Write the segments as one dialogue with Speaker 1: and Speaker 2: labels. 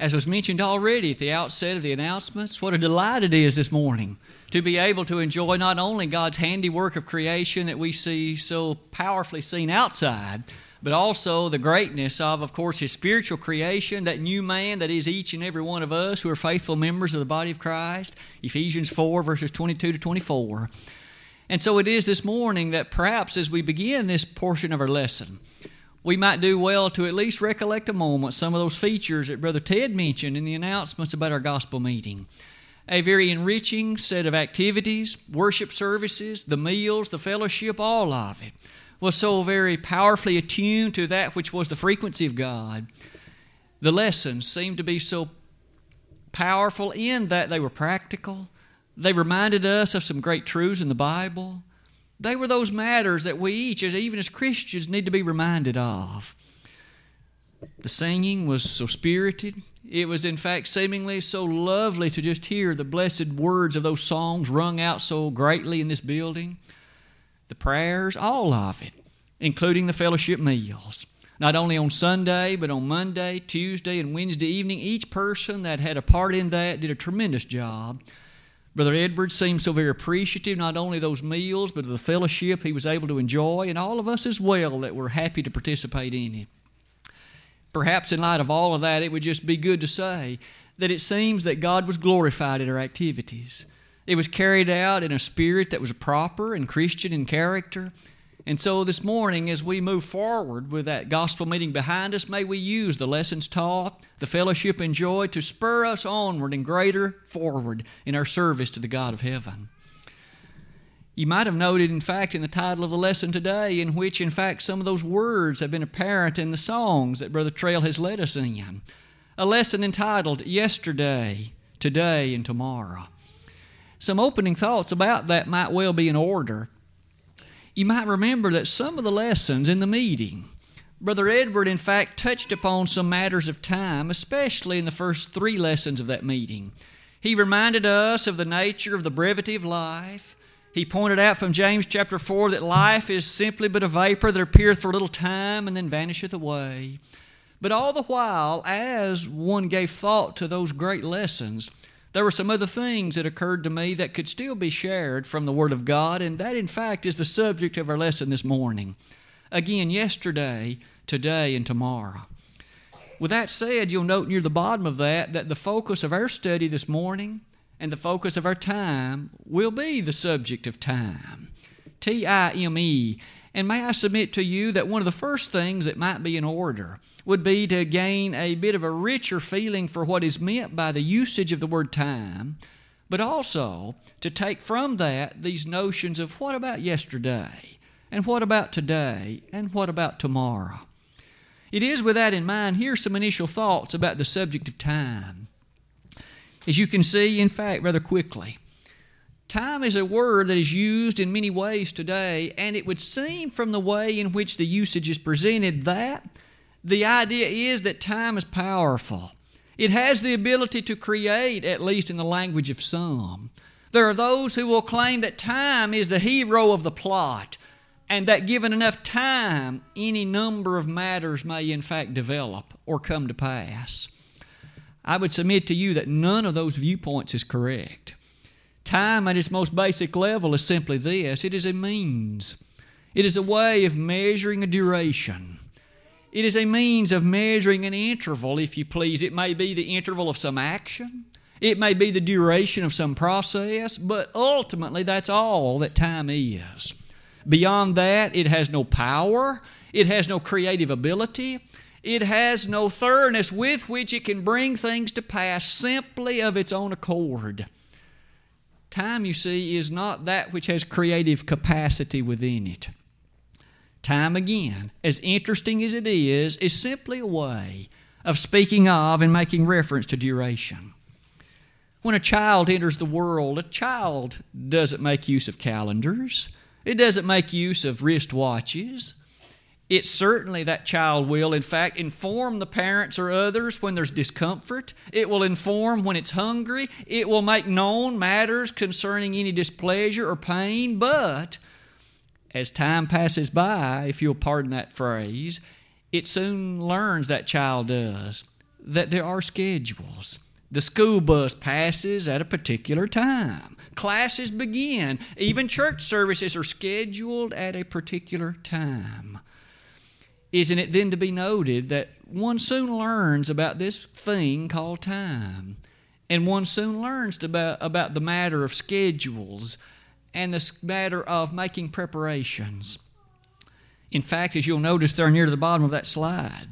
Speaker 1: As was mentioned already at the outset of the announcements, what a delight it is this morning to be able to enjoy not only God's handiwork of creation that we see so powerfully seen outside, but also the greatness of, of course, His spiritual creation, that new man that is each and every one of us who are faithful members of the body of Christ. Ephesians 4, verses 22 to 24. And so it is this morning that perhaps as we begin this portion of our lesson, we might do well to at least recollect a moment some of those features that Brother Ted mentioned in the announcements about our gospel meeting. A very enriching set of activities, worship services, the meals, the fellowship, all of it was so very powerfully attuned to that which was the frequency of God. The lessons seemed to be so powerful in that they were practical. They reminded us of some great truths in the Bible. They were those matters that we each, as even as Christians, need to be reminded of. The singing was so spirited. It was, in fact, seemingly so lovely to just hear the blessed words of those songs rung out so greatly in this building. The prayers, all of it, including the fellowship meals. Not only on Sunday, but on Monday, Tuesday, and Wednesday evening, each person that had a part in that did a tremendous job. Brother Edwards seemed so very appreciative, not only of those meals, but of the fellowship he was able to enjoy, and all of us as well that were happy to participate in it. Perhaps in light of all of that, it would just be good to say that it seems that God was glorified in our activities. It was carried out in a spirit that was proper and Christian in character, and so this morning, as we move forward with that gospel meeting behind us, may we use the lessons taught, the fellowship enjoyed to spur us onward and greater forward in our service to the God of heaven. You might have noted, in fact, in the title of the lesson today, in which, in fact, some of those words have been apparent in the songs that Brother Trail has led us in. A lesson entitled Yesterday, Today, and Tomorrow. Some opening thoughts about that might well be in order you might remember that some of the lessons in the meeting, Brother Edward, in fact, touched upon some matters of time, especially in the first three lessons of that meeting. He reminded us of the nature of the brevity of life. He pointed out from James chapter 4 that life is simply but a vapor that appeareth for a little time and then vanisheth away. But all the while, as one gave thought to those great lessons, there were some other things that occurred to me that could still be shared from the Word of God, and that, in fact, is the subject of our lesson this morning. Again, yesterday, today, and tomorrow. With that said, you'll note near the bottom of that that the focus of our study this morning and the focus of our time will be the subject of time. T I M E. And may I submit to you that one of the first things that might be in order would be to gain a bit of a richer feeling for what is meant by the usage of the word time, but also to take from that these notions of what about yesterday, and what about today, and what about tomorrow. It is with that in mind, here's some initial thoughts about the subject of time. As you can see, in fact, rather quickly, Time is a word that is used in many ways today, and it would seem from the way in which the usage is presented that the idea is that time is powerful. It has the ability to create, at least in the language of some. There are those who will claim that time is the hero of the plot, and that given enough time, any number of matters may in fact develop or come to pass. I would submit to you that none of those viewpoints is correct. Time, at its most basic level, is simply this it is a means, it is a way of measuring a duration. It is a means of measuring an interval, if you please. It may be the interval of some action, it may be the duration of some process, but ultimately that's all that time is. Beyond that, it has no power, it has no creative ability, it has no thoroughness with which it can bring things to pass simply of its own accord. Time, you see, is not that which has creative capacity within it. Time again, as interesting as it is, is simply a way of speaking of and making reference to duration. When a child enters the world, a child doesn't make use of calendars, it doesn't make use of wristwatches. It certainly, that child will, in fact, inform the parents or others when there's discomfort. It will inform when it's hungry. It will make known matters concerning any displeasure or pain. But as time passes by, if you'll pardon that phrase, it soon learns, that child does, that there are schedules. The school bus passes at a particular time. Classes begin. Even church services are scheduled at a particular time. Isn't it then to be noted that one soon learns about this thing called time? And one soon learns about, about the matter of schedules and the matter of making preparations. In fact, as you'll notice there near to the bottom of that slide,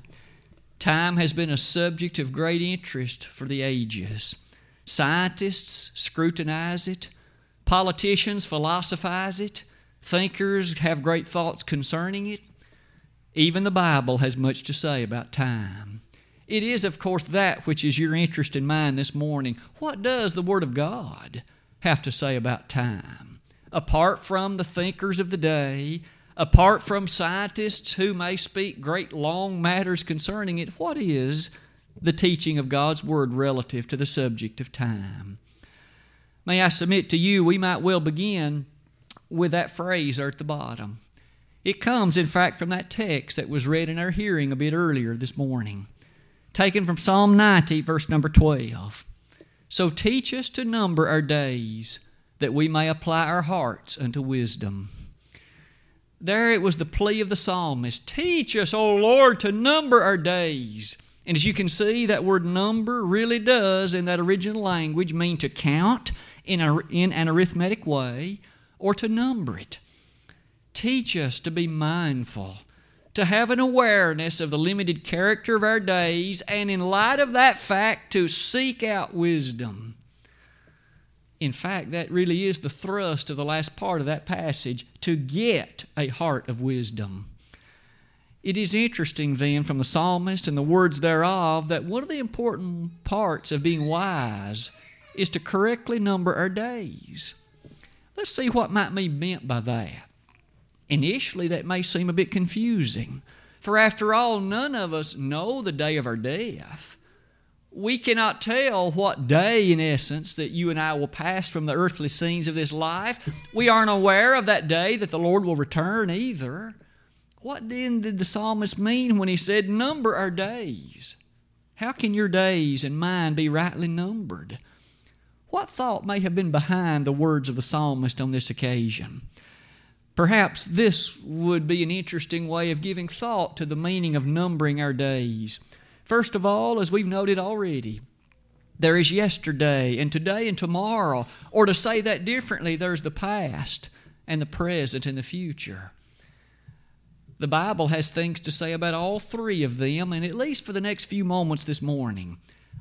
Speaker 1: time has been a subject of great interest for the ages. Scientists scrutinize it, politicians philosophize it, thinkers have great thoughts concerning it. Even the Bible has much to say about time. It is, of course, that which is your interest in mine this morning. What does the Word of God have to say about time? Apart from the thinkers of the day, apart from scientists who may speak great long matters concerning it, what is the teaching of God's Word relative to the subject of time? May I submit to you, we might well begin with that phrase there at the bottom. It comes, in fact, from that text that was read in our hearing a bit earlier this morning taken from Psalm 90, verse number 12. So teach us to number our days, that we may apply our hearts unto wisdom. There it was the plea of the psalmist Teach us, O Lord, to number our days. And as you can see, that word number really does, in that original language, mean to count in, a, in an arithmetic way or to number it. Teach us to be mindful to have an awareness of the limited character of our days, and in light of that fact, to seek out wisdom. In fact, that really is the thrust of the last part of that passage to get a heart of wisdom. It is interesting, then, from the psalmist and the words thereof, that one of the important parts of being wise is to correctly number our days. Let's see what might be meant by that. Initially, that may seem a bit confusing, for after all, none of us know the day of our death. We cannot tell what day, in essence, that you and I will pass from the earthly scenes of this life. We aren't aware of that day that the Lord will return either. What then did the psalmist mean when he said, Number our days? How can your days and mine be rightly numbered? What thought may have been behind the words of the psalmist on this occasion? Perhaps this would be an interesting way of giving thought to the meaning of numbering our days. First of all, as we've noted already, there is yesterday and today and tomorrow. Or to say that differently, there's the past and the present and the future. The Bible has things to say about all three of them, and at least for the next few moments this morning,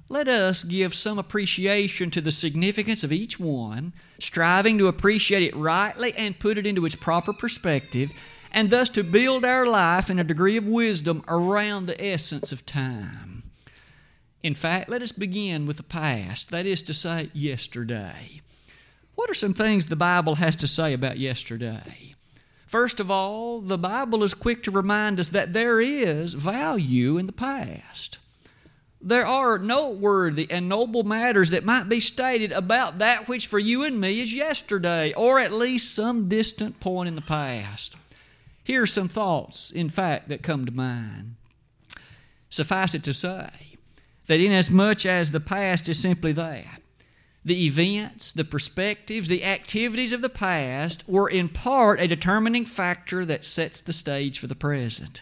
Speaker 1: let us give some appreciation to the significance of each one, striving to appreciate it rightly and put it into its proper perspective, and thus to build our life in a degree of wisdom around the essence of time. In fact, let us begin with the past, that is to say, yesterday. What are some things the Bible has to say about yesterday? First of all, the Bible is quick to remind us that there is value in the past there are noteworthy and noble matters that might be stated about that which for you and me is yesterday, or at least some distant point in the past. Here are some thoughts, in fact, that come to mind. Suffice it to say that inasmuch as the past is simply that, the events, the perspectives, the activities of the past were in part a determining factor that sets the stage for the present.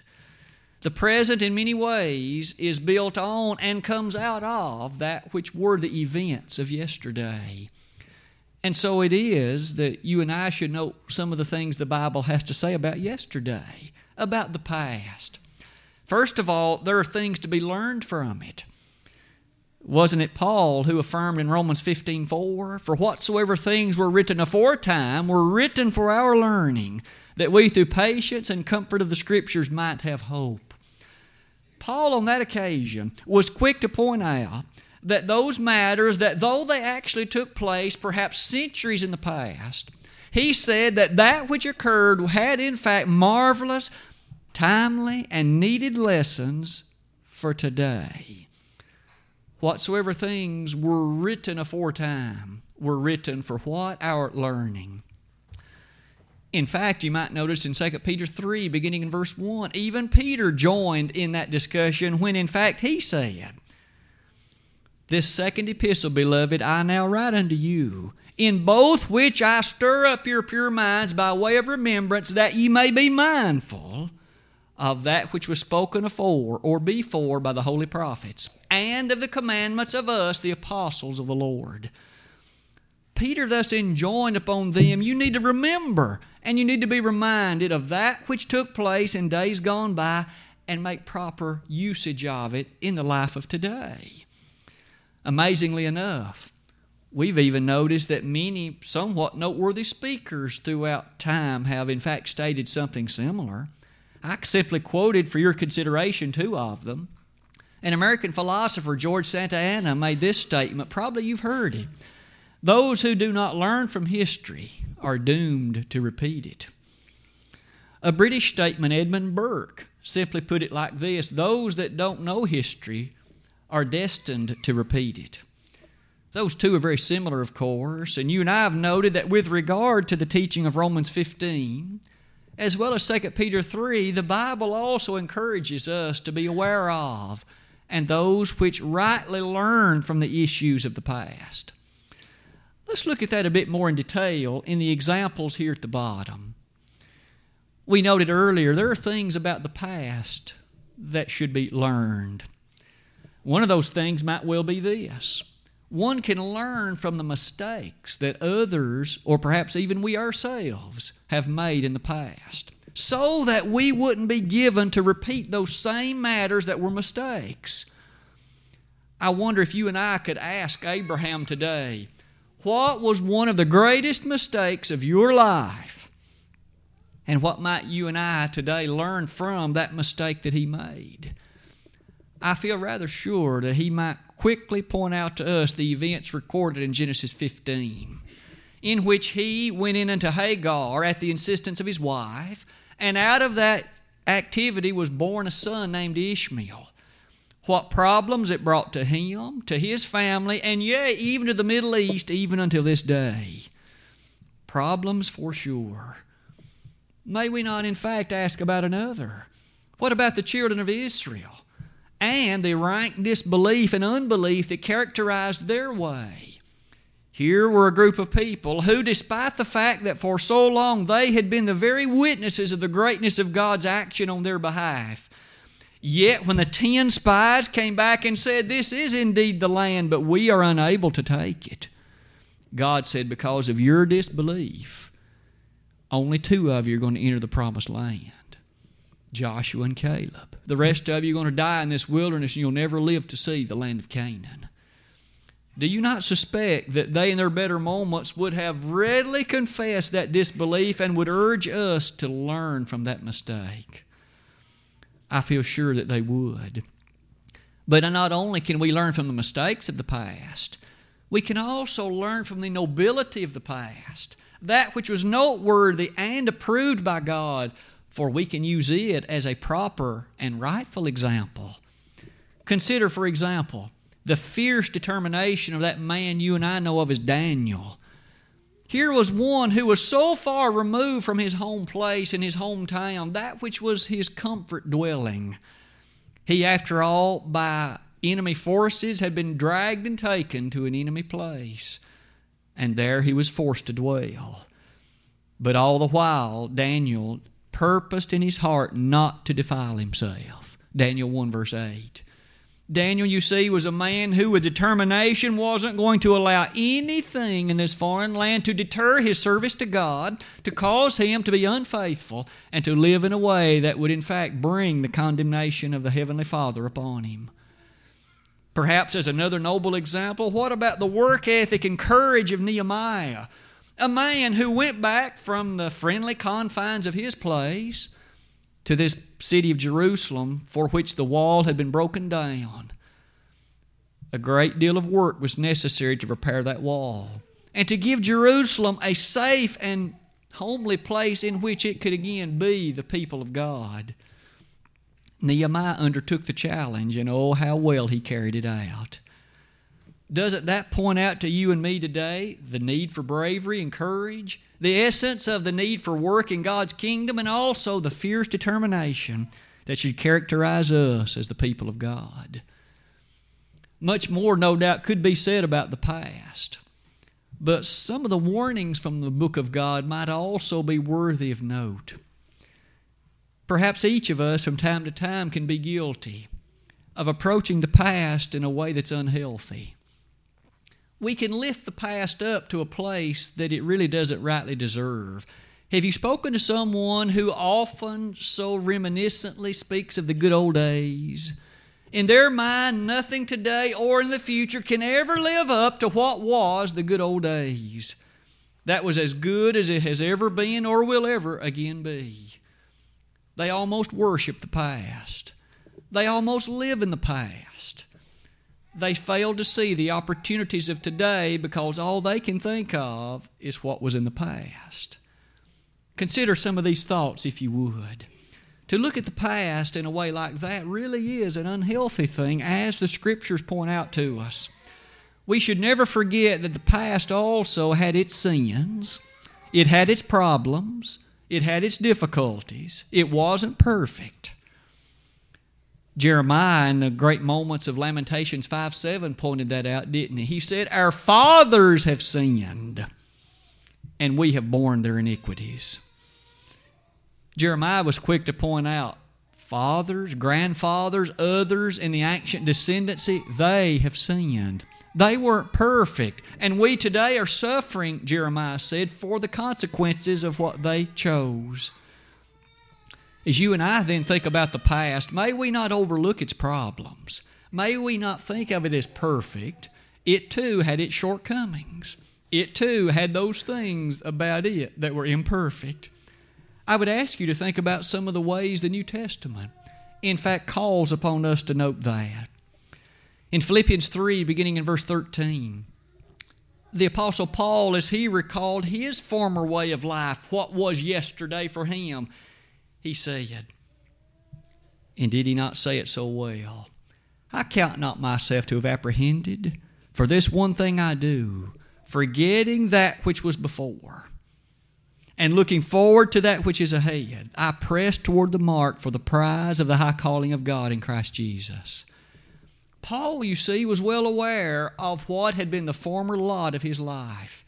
Speaker 1: The present, in many ways, is built on and comes out of that which were the events of yesterday. And so it is that you and I should know some of the things the Bible has to say about yesterday, about the past. First of all, there are things to be learned from it. Wasn't it Paul who affirmed in Romans 15:4, "For whatsoever things were written aforetime were written for our learning, that we through patience and comfort of the Scriptures might have hope." Paul, on that occasion, was quick to point out that those matters, that though they actually took place perhaps centuries in the past, he said that that which occurred had in fact marvelous, timely, and needed lessons for today. Whatsoever things were written aforetime were written for what? Our learning. In fact, you might notice in 2 Peter 3, beginning in verse 1, even Peter joined in that discussion when in fact he said, This second epistle, beloved, I now write unto you, in both which I stir up your pure minds by way of remembrance, that ye may be mindful of that which was spoken afore or before by the holy prophets, and of the commandments of us, the apostles of the Lord. Peter thus enjoined upon them, you need to remember and you need to be reminded of that which took place in days gone by and make proper usage of it in the life of today. Amazingly enough, we've even noticed that many somewhat noteworthy speakers throughout time have in fact stated something similar. I simply quoted for your consideration two of them. An American philosopher, George Santayana, made this statement. Probably you've heard it. Those who do not learn from history are doomed to repeat it. A British statesman, Edmund Burke, simply put it like this Those that don't know history are destined to repeat it. Those two are very similar, of course, and you and I have noted that with regard to the teaching of Romans 15, as well as 2 Peter 3, the Bible also encourages us to be aware of and those which rightly learn from the issues of the past. Let's look at that a bit more in detail in the examples here at the bottom. We noted earlier there are things about the past that should be learned. One of those things might well be this one can learn from the mistakes that others, or perhaps even we ourselves, have made in the past, so that we wouldn't be given to repeat those same matters that were mistakes. I wonder if you and I could ask Abraham today, what was one of the greatest mistakes of your life? And what might you and I today learn from that mistake that he made? I feel rather sure that he might quickly point out to us the events recorded in Genesis 15, in which he went in unto Hagar at the insistence of his wife, and out of that activity was born a son named Ishmael. What problems it brought to him, to his family, and yea, even to the Middle East, even until this day. Problems for sure. May we not, in fact, ask about another? What about the children of Israel? and the rank disbelief and unbelief that characterized their way. Here were a group of people who, despite the fact that for so long they had been the very witnesses of the greatness of God's action on their behalf, yet when the ten spies came back and said, This is indeed the land, but we are unable to take it, God said, Because of your disbelief, only two of you are going to enter the promised land. Joshua and Caleb. The rest of you are going to die in this wilderness and you'll never live to see the land of Canaan. Do you not suspect that they, in their better moments, would have readily confessed that disbelief and would urge us to learn from that mistake? I feel sure that they would. But not only can we learn from the mistakes of the past, we can also learn from the nobility of the past, that which was noteworthy and approved by God for we can use it as a proper and rightful example. Consider, for example, the fierce determination of that man you and I know of as Daniel. Here was one who was so far removed from his home place and his hometown, that which was his comfort dwelling. He, after all, by enemy forces, had been dragged and taken to an enemy place, and there he was forced to dwell. But all the while, Daniel purposed in his heart not to defile himself. Daniel 1, verse 8. Daniel, you see, was a man who, with determination, wasn't going to allow anything in this foreign land to deter his service to God, to cause him to be unfaithful, and to live in a way that would, in fact, bring the condemnation of the Heavenly Father upon him. Perhaps, as another noble example, what about the work ethic and courage of Nehemiah? A man who went back from the friendly confines of his place to this city of Jerusalem for which the wall had been broken down. A great deal of work was necessary to repair that wall and to give Jerusalem a safe and homely place in which it could again be the people of God. Nehemiah undertook the challenge, and oh, how well he carried it out. Doesn't that point out to you and me today the need for bravery and courage, the essence of the need for work in God's kingdom, and also the fierce determination that should characterize us as the people of God? Much more, no doubt, could be said about the past. But some of the warnings from the book of God might also be worthy of note. Perhaps each of us from time to time can be guilty of approaching the past in a way that's unhealthy. We can lift the past up to a place that it really doesn't rightly deserve. Have you spoken to someone who often so reminiscently speaks of the good old days? In their mind, nothing today or in the future can ever live up to what was the good old days. That was as good as it has ever been or will ever again be. They almost worship the past. They almost live in the past. They fail to see the opportunities of today because all they can think of is what was in the past. Consider some of these thoughts if you would. To look at the past in a way like that really is an unhealthy thing, as the Scriptures point out to us. We should never forget that the past also had its sins, it had its problems, it had its difficulties. It wasn't perfect. Jeremiah, in the great moments of Lamentations 5 7, pointed that out, didn't he? He said, Our fathers have sinned, and we have borne their iniquities. Jeremiah was quick to point out fathers, grandfathers, others in the ancient descendancy, they have sinned. They weren't perfect. And we today are suffering, Jeremiah said, for the consequences of what they chose. As you and I then think about the past, may we not overlook its problems. May we not think of it as perfect. It too had its shortcomings. It too had those things about it that were imperfect. I would ask you to think about some of the ways the New Testament, in fact, calls upon us to note that. In Philippians 3, beginning in verse 13, the Apostle Paul, as he recalled his former way of life, what was yesterday for him, he said, and did he not say it so well? I count not myself to have apprehended, for this one thing I do, forgetting that which was before and looking forward to that which is ahead, I press toward the mark for the prize of the high calling of God in Christ Jesus. Paul, you see, was well aware of what had been the former lot of his life.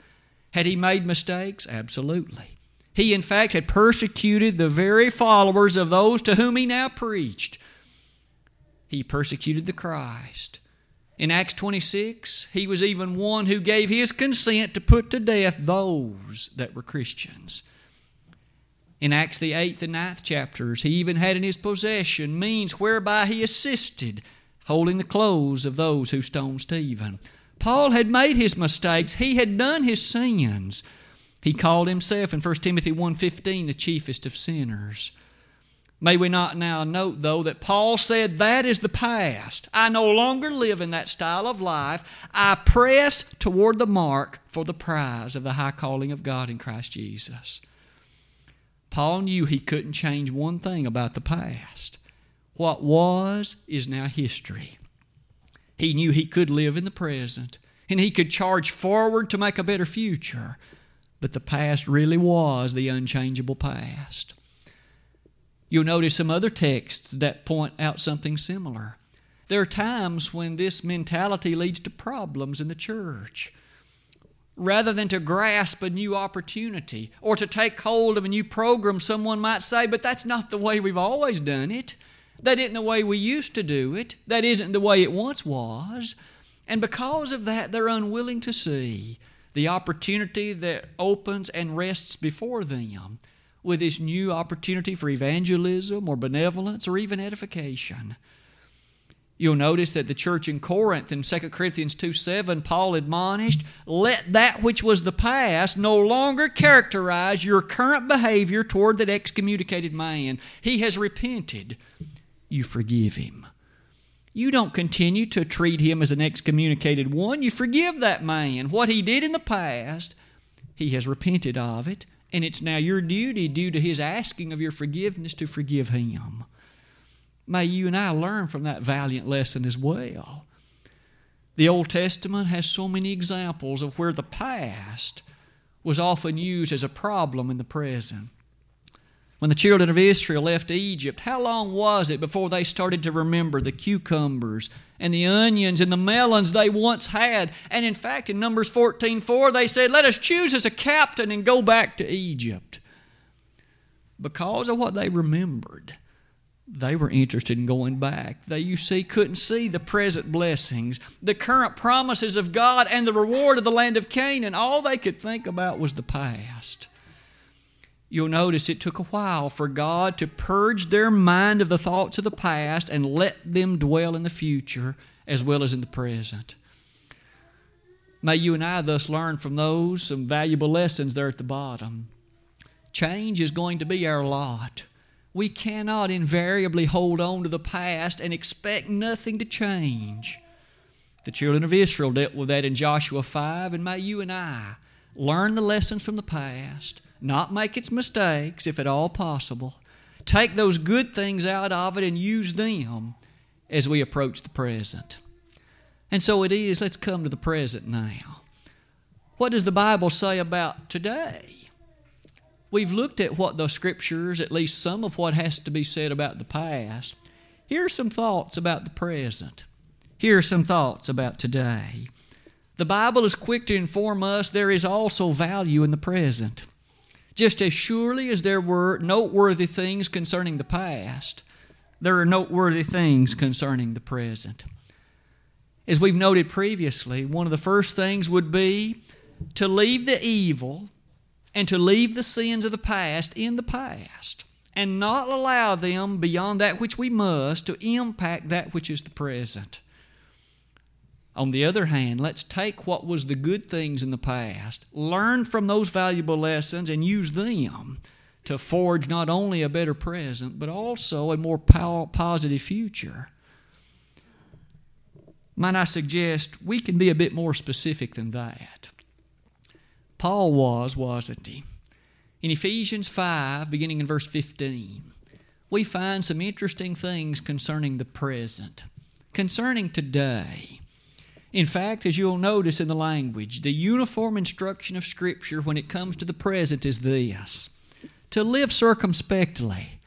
Speaker 1: Had he made mistakes? Absolutely. He, in fact, had persecuted the very followers of those to whom he now preached. He persecuted the Christ. In Acts 26, he was even one who gave his consent to put to death those that were Christians. In Acts the 8th and 9th chapters, he even had in his possession means whereby he assisted holding the clothes of those who stoned Stephen. Paul had made his mistakes, he had done his sins. He called himself in 1 Timothy 1:15 the chiefest of sinners. May we not now note, though, that Paul said, That is the past. I no longer live in that style of life. I press toward the mark for the prize of the high calling of God in Christ Jesus. Paul knew he couldn't change one thing about the past. What was is now history. He knew he could live in the present and he could charge forward to make a better future. But the past really was the unchangeable past. You'll notice some other texts that point out something similar. There are times when this mentality leads to problems in the church. Rather than to grasp a new opportunity or to take hold of a new program, someone might say, but that's not the way we've always done it. That isn't the way we used to do it. That isn't the way it once was. And because of that, they're unwilling to see the opportunity that opens and rests before them with this new opportunity for evangelism or benevolence or even edification. You'll notice that the church in Corinth in 2 Corinthians 2 7, Paul admonished, Let that which was the past no longer characterize your current behavior toward that excommunicated man. He has repented. You forgive him. You don't continue to treat him as an excommunicated one. You forgive that man. What he did in the past, he has repented of it and it's now your duty, due to His asking of your forgiveness, to forgive Him. May you and I learn from that valiant lesson as well. The Old Testament has so many examples of where the past was often used as a problem in the present. When the children of Israel left Egypt, how long was it before they started to remember the cucumbers and the onions and the melons they once had? And in fact, in Numbers 14 4, they said, Let us choose as a captain and go back to Egypt. Because of what they remembered, they were interested in going back. They, you see, couldn't see the present blessings, the current promises of God, and the reward of the land of Canaan. All they could think about was the past. You'll notice it took a while for God to purge their mind of the thoughts of the past and let them dwell in the future as well as in the present. May you and I thus learn from those some valuable lessons there at the bottom. Change is going to be our lot. We cannot invariably hold on to the past and expect nothing to change. The children of Israel dealt with that in Joshua 5, and may you and I learn the lessons from the past not make its mistakes if at all possible. Take those good things out of it and use them as we approach the present. And so it is, let's come to the present now. What does the Bible say about today? We've looked at what the scriptures, at least some of what has to be said about the past. Here are some thoughts about the present. Here are some thoughts about today. The Bible is quick to inform us there is also value in the present. Just as surely as there were noteworthy things concerning the past, there are noteworthy things concerning the present. As we've noted previously, one of the first things would be to leave the evil and to leave the sins of the past in the past and not allow them beyond that which we must to impact that which is the present. On the other hand, let's take what was the good things in the past, learn from those valuable lessons, and use them to forge not only a better present, but also a more positive future. Might I suggest we can be a bit more specific than that? Paul was, wasn't he? In Ephesians 5, beginning in verse 15, we find some interesting things concerning the present, concerning today. In fact, as you'll notice in the language, the uniform instruction of Scripture when it comes to the present is this to live circumspectly.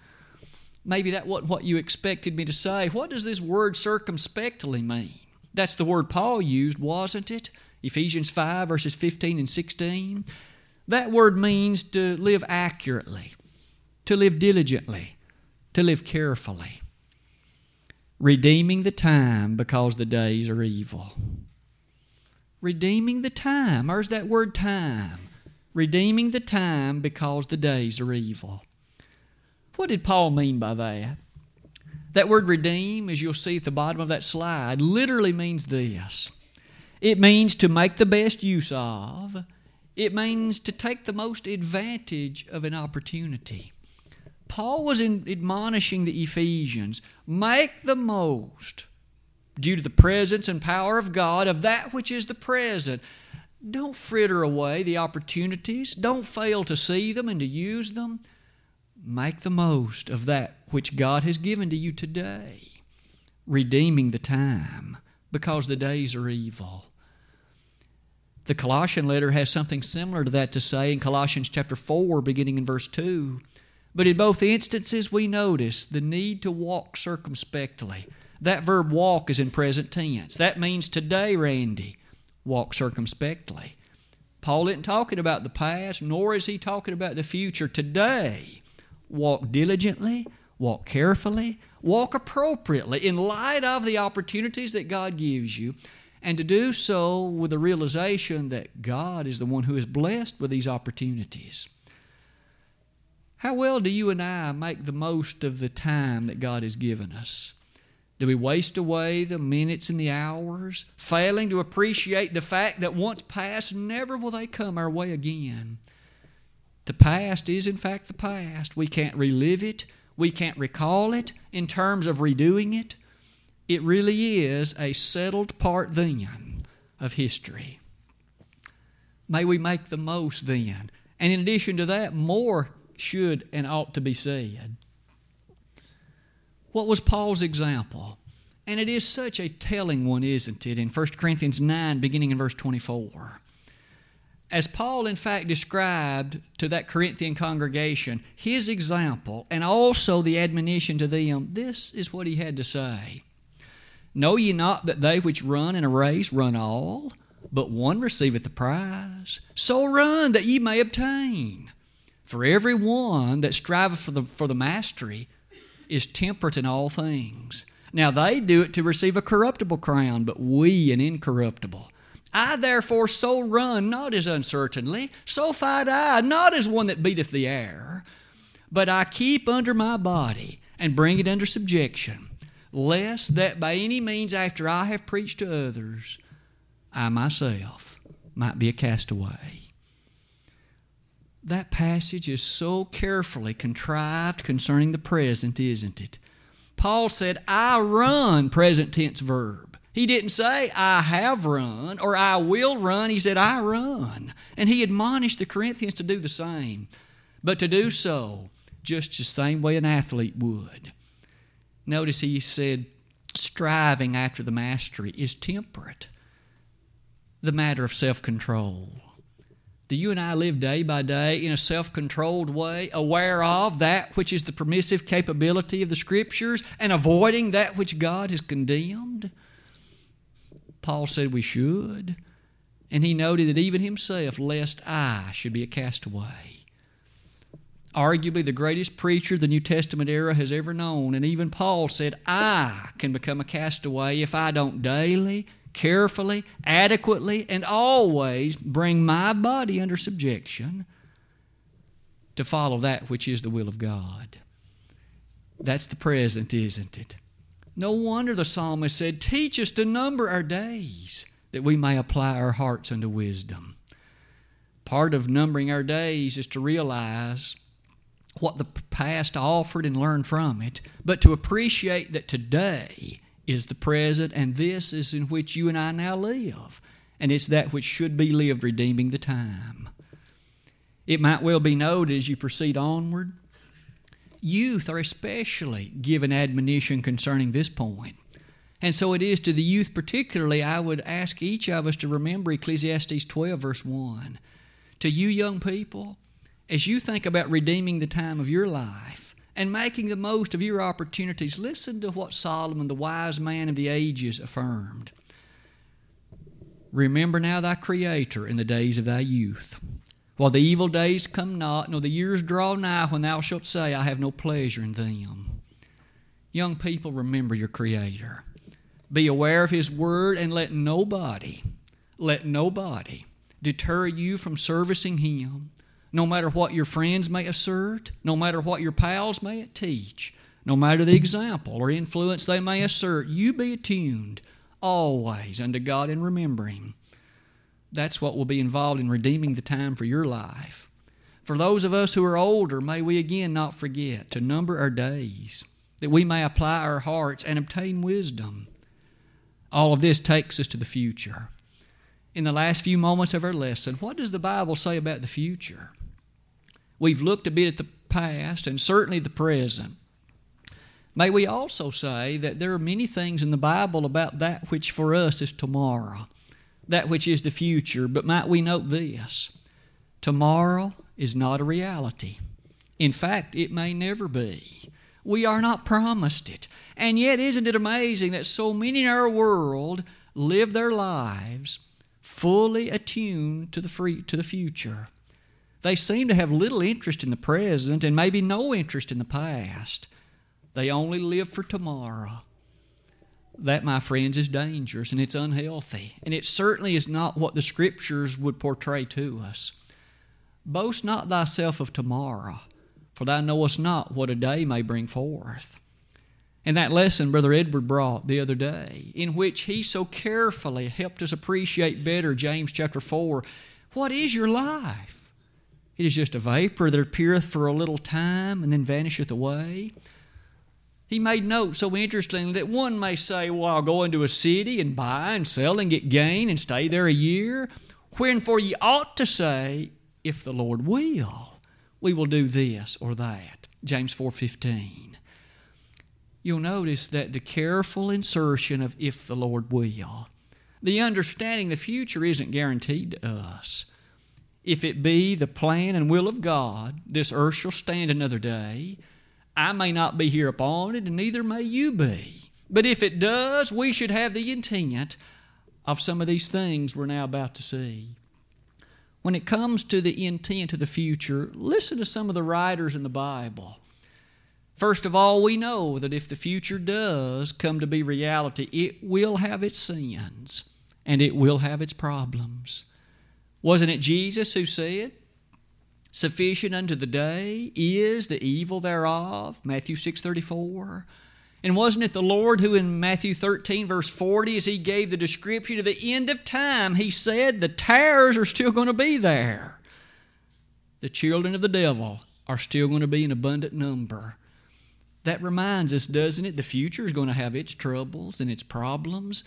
Speaker 1: Maybe that wasn't what you expected me to say. What does this word circumspectly mean? That's the word Paul used, wasn't it? Ephesians 5, verses 15 and 16. That word means to live accurately, to live diligently, to live carefully redeeming the time because the days are evil. Redeeming the time. Where's that word time? Redeeming the time because the days are evil. What did Paul mean by that? That word redeem, as you'll see at the bottom of that slide, literally means this it means to make the best use of, it means to take the most advantage of an opportunity. Paul was in, admonishing the Ephesians make the most, due to the presence and power of God, of that which is the present. Don't fritter away the opportunities, don't fail to see them and to use them. Make the most of that which God has given to you today, redeeming the time because the days are evil. The Colossian letter has something similar to that to say in Colossians chapter 4, beginning in verse 2. But in both instances, we notice the need to walk circumspectly. That verb walk is in present tense. That means today, Randy, walk circumspectly. Paul isn't talking about the past, nor is he talking about the future. Today, walk diligently, walk carefully, walk appropriately in light of the opportunities that God gives you, and to do so with the realization that God is the one who is blessed with these opportunities. How well do you and I make the most of the time that God has given us? Do we waste away the minutes and the hours, failing to appreciate the fact that once past, never will they come our way again? The past is, in fact, the past. We can't relive it, we can't recall it in terms of redoing it. It really is a settled part then of history. May we make the most then. And in addition to that, more should and ought to be said. What was Paul's example? And it is such a telling one, isn't it, in 1 Corinthians 9, beginning in verse 24. as Paul, in fact, described to that Corinthian congregation his example and also the admonition to them, this is what he had to say Know ye not that they which run in a race run all, but one receiveth the prize? So run that ye may obtain. For every one that striveth for the, for the mastery is temperate in all things. Now they do it to receive a corruptible crown, but we an incorruptible. I therefore so run, not as uncertainly, so fight I, not as one that beateth the air, but I keep under my body and bring it under subjection, lest that by any means after I have preached to others, I myself might be a castaway. That passage is so carefully contrived concerning the present, isn't it? Paul said, I run, present tense verb. He didn't say, I have run or I will run. He said, I run. And he admonished the Corinthians to do the same, but to do so just the same way an athlete would. Notice he said, striving after the mastery is temperate, the matter of self control. Do you and I live day by day in a self controlled way, aware of that which is the permissive capability of the Scriptures and avoiding that which God has condemned? Paul said we should. And he noted that even himself, lest I should be a castaway. Arguably the greatest preacher the New Testament era has ever known. And even Paul said, I can become a castaway if I don't daily, carefully, adequately, and always bring my body under subjection to follow that which is the will of God. That's the present, isn't it? No wonder the psalmist said, Teach us to number our days, that we may apply our hearts unto wisdom. Part of numbering our days is to realize what the past offered and learn from it, but to appreciate that today is the present and this is in which you and I now live. And it's that which should be lived, redeeming the time. It might well be noted as you proceed onward Youth are especially given admonition concerning this point. And so it is to the youth, particularly, I would ask each of us to remember Ecclesiastes 12, verse 1. To you, young people, as you think about redeeming the time of your life and making the most of your opportunities, listen to what Solomon, the wise man of the ages, affirmed. Remember now thy Creator in the days of thy youth while the evil days come not, nor the years draw nigh when thou shalt say, I have no pleasure in them. Young people, remember your Creator. Be aware of His Word and let nobody, let nobody deter you from servicing Him, no matter what your friends may assert, no matter what your pals may teach, no matter the example or influence they may assert. You be attuned always unto God and remember Him that's what will be involved in redeeming the time for your life. For those of us who are older, may we again not forget to number our days, that we may apply our hearts and obtain wisdom. All of this takes us to the future. In the last few moments of our lesson, what does the Bible say about the future? We've looked a bit at the past and certainly the present. May we also say that there are many things in the Bible about that which for us is tomorrow that which is the future, but might we note this tomorrow is not a reality. In fact, it may never be. We are not promised it. And yet, isn't it amazing that so many in our world live their lives fully attuned to the, free, to the future? They seem to have little interest in the present and maybe no interest in the past. They only live for tomorrow. That, my friends, is dangerous and it's unhealthy. And it certainly is not what the Scriptures would portray to us. Boast not thyself of tomorrow, for thou knowest not what a day may bring forth. And that lesson Brother Edward brought the other day, in which he so carefully helped us appreciate better James chapter 4. What is your life? It is just a vapor that appeareth for a little time and then vanisheth away. He made note so interesting that one may say, Well, I'll go into a city and buy and sell and get gain and stay there a year. When for ye ought to say, If the Lord will, we will do this or that. James 4:15. You'll notice that the careful insertion of if the Lord will, the understanding the future isn't guaranteed to us. If it be the plan and will of God, this earth shall stand another day. I may not be here upon it, and neither may you be. But if it does, we should have the intent of some of these things we're now about to see. When it comes to the intent of the future, listen to some of the writers in the Bible. First of all, we know that if the future does come to be reality, it will have its sins and it will have its problems. Wasn't it Jesus who said, Sufficient unto the day is the evil thereof? Matthew 6:34. And wasn't it the Lord who in Matthew 13, verse 40, as he gave the description of the end of time, he said the tares are still going to be there. The children of the devil are still going to be in abundant number. That reminds us, doesn't it? The future is going to have its troubles and its problems.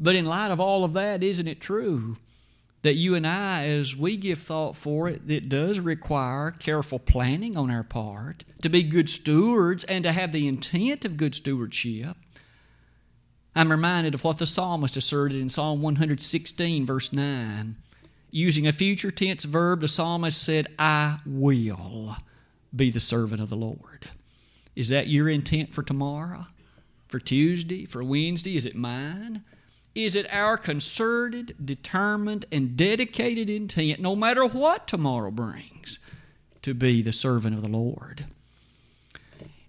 Speaker 1: But in light of all of that, isn't it true that you and I, as we give thought for it, it does require careful planning on our part to be good stewards and to have the intent of good stewardship? I'm reminded of what the psalmist asserted in Psalm 116, verse 9. Using a future tense verb, the psalmist said, I will be the servant of the Lord. Is that your intent for tomorrow? For Tuesday? For Wednesday? Is it mine? Is it our concerted, determined, and dedicated intent, no matter what tomorrow brings, to be the servant of the Lord?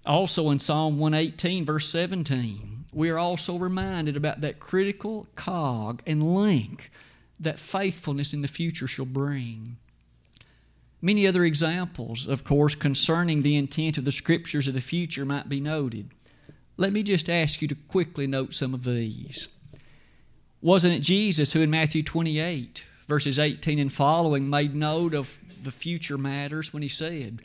Speaker 1: Also in Psalm 118, verse 17, we are also reminded about that critical cog and link that faithfulness in the future shall bring. Many other examples, of course, concerning the intent of the scriptures of the future might be noted. Let me just ask you to quickly note some of these. Wasn't it Jesus who in Matthew 28, verses 18 and following, made note of the future matters when he said,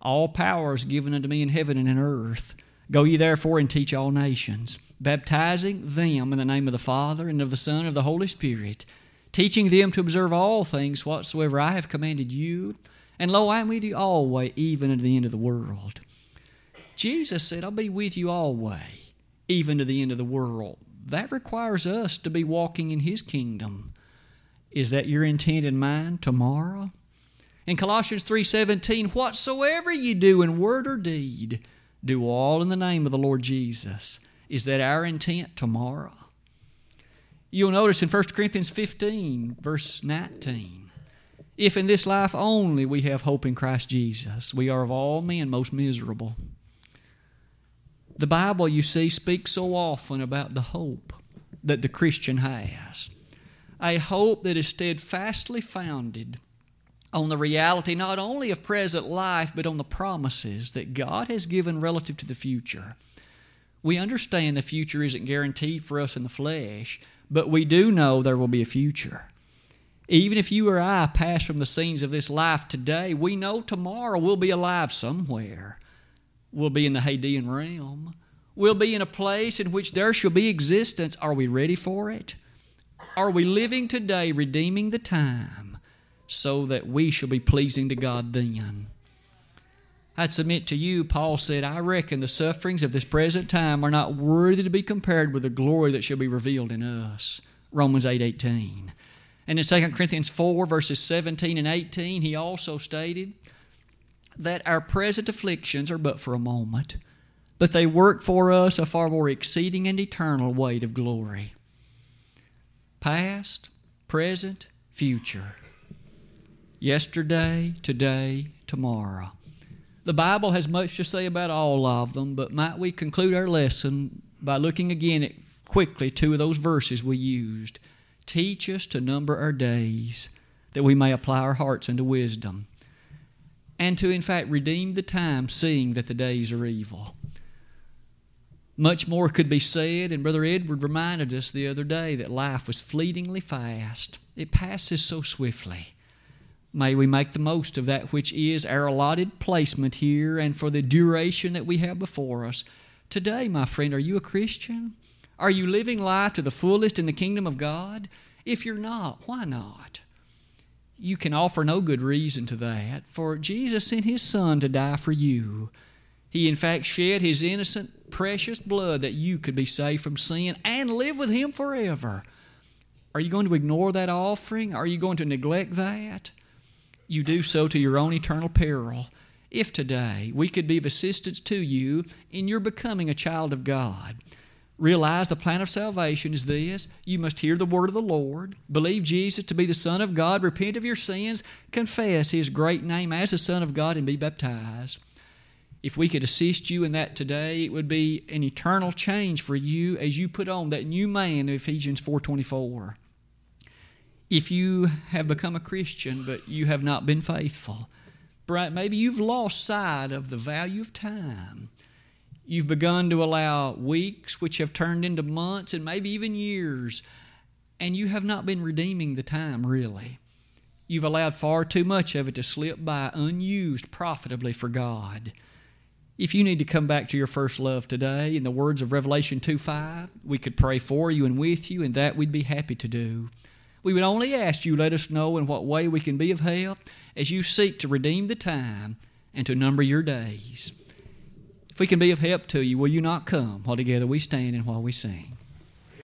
Speaker 1: All power is given unto me in heaven and in earth. Go ye therefore and teach all nations, baptizing them in the name of the Father and of the Son and of the Holy Spirit, teaching them to observe all things whatsoever I have commanded you. And lo, I am with you always, even unto the end of the world. Jesus said, I'll be with you always, even to the end of the world. That requires us to be walking in His kingdom. Is that your intent and mine tomorrow? In Colossians 3:17, whatsoever you do in word or deed, do all in the name of the Lord Jesus. Is that our intent tomorrow? You'll notice in 1 Corinthians 15, verse 19, if in this life only we have hope in Christ Jesus, we are of all men most miserable. The Bible, you see, speaks so often about the hope that the Christian has a hope that is steadfastly founded on the reality not only of present life, but on the promises that God has given relative to the future. We understand the future isn't guaranteed for us in the flesh, but we do know there will be a future. Even if you or I pass from the scenes of this life today, we know tomorrow we'll be alive somewhere. We'll be in the Hadean realm. We'll be in a place in which there shall be existence. Are we ready for it? Are we living today redeeming the time so that we shall be pleasing to God then? I'd submit to you, Paul said, I reckon the sufferings of this present time are not worthy to be compared with the glory that shall be revealed in us. Romans 8 18. And in 2 Corinthians 4, verses 17 and 18, he also stated that our present afflictions are but for a moment, but they work for us a far more exceeding and eternal weight of glory. Past, present, future. Yesterday, today, tomorrow. The Bible has much to say about all of them, but might we conclude our lesson by looking again at quickly two of those verses we used. Teach us to number our days, that we may apply our hearts unto wisdom, and to, in fact, redeem the time, seeing that the days are evil. Much more could be said, and Brother Edward reminded us the other day that life was fleetingly fast. It passes so swiftly. May we make the most of that which is our allotted placement here and for the duration that we have before us. Today, my friend, are you a Christian? Are you living life to the fullest in the kingdom of God? If you're not, why not? You can offer no good reason to that, for Jesus sent His Son to die for you. He, in fact, shed His innocent, precious blood that you could be saved from sin and live with Him forever. Are you going to ignore that offering? Are you going to neglect that? you do so to your own eternal peril. If today we could be of assistance to you in your becoming a child of God, realize the plan of salvation is this you must hear the word of the Lord, believe Jesus to be the Son of God, repent of your sins, confess His great name as the Son of God, and be baptized. If we could assist you in that today, it would be an eternal change for you as you put on that new man of Ephesians 4:24. If you have become a Christian but you have not been faithful, maybe you've lost sight of the value of time. You've begun to allow weeks which have turned into months and maybe even years, and you have not been redeeming the time really. You've allowed far too much of it to slip by unused profitably for God. If you need to come back to your first love today, in the words of Revelation 2 5, we could pray for you and with you, and that we'd be happy to do. We would only ask you let us know in what way we can be of help as you seek to redeem the time and to number your days. If we can be of help to you, will you not come while together we stand and while we sing?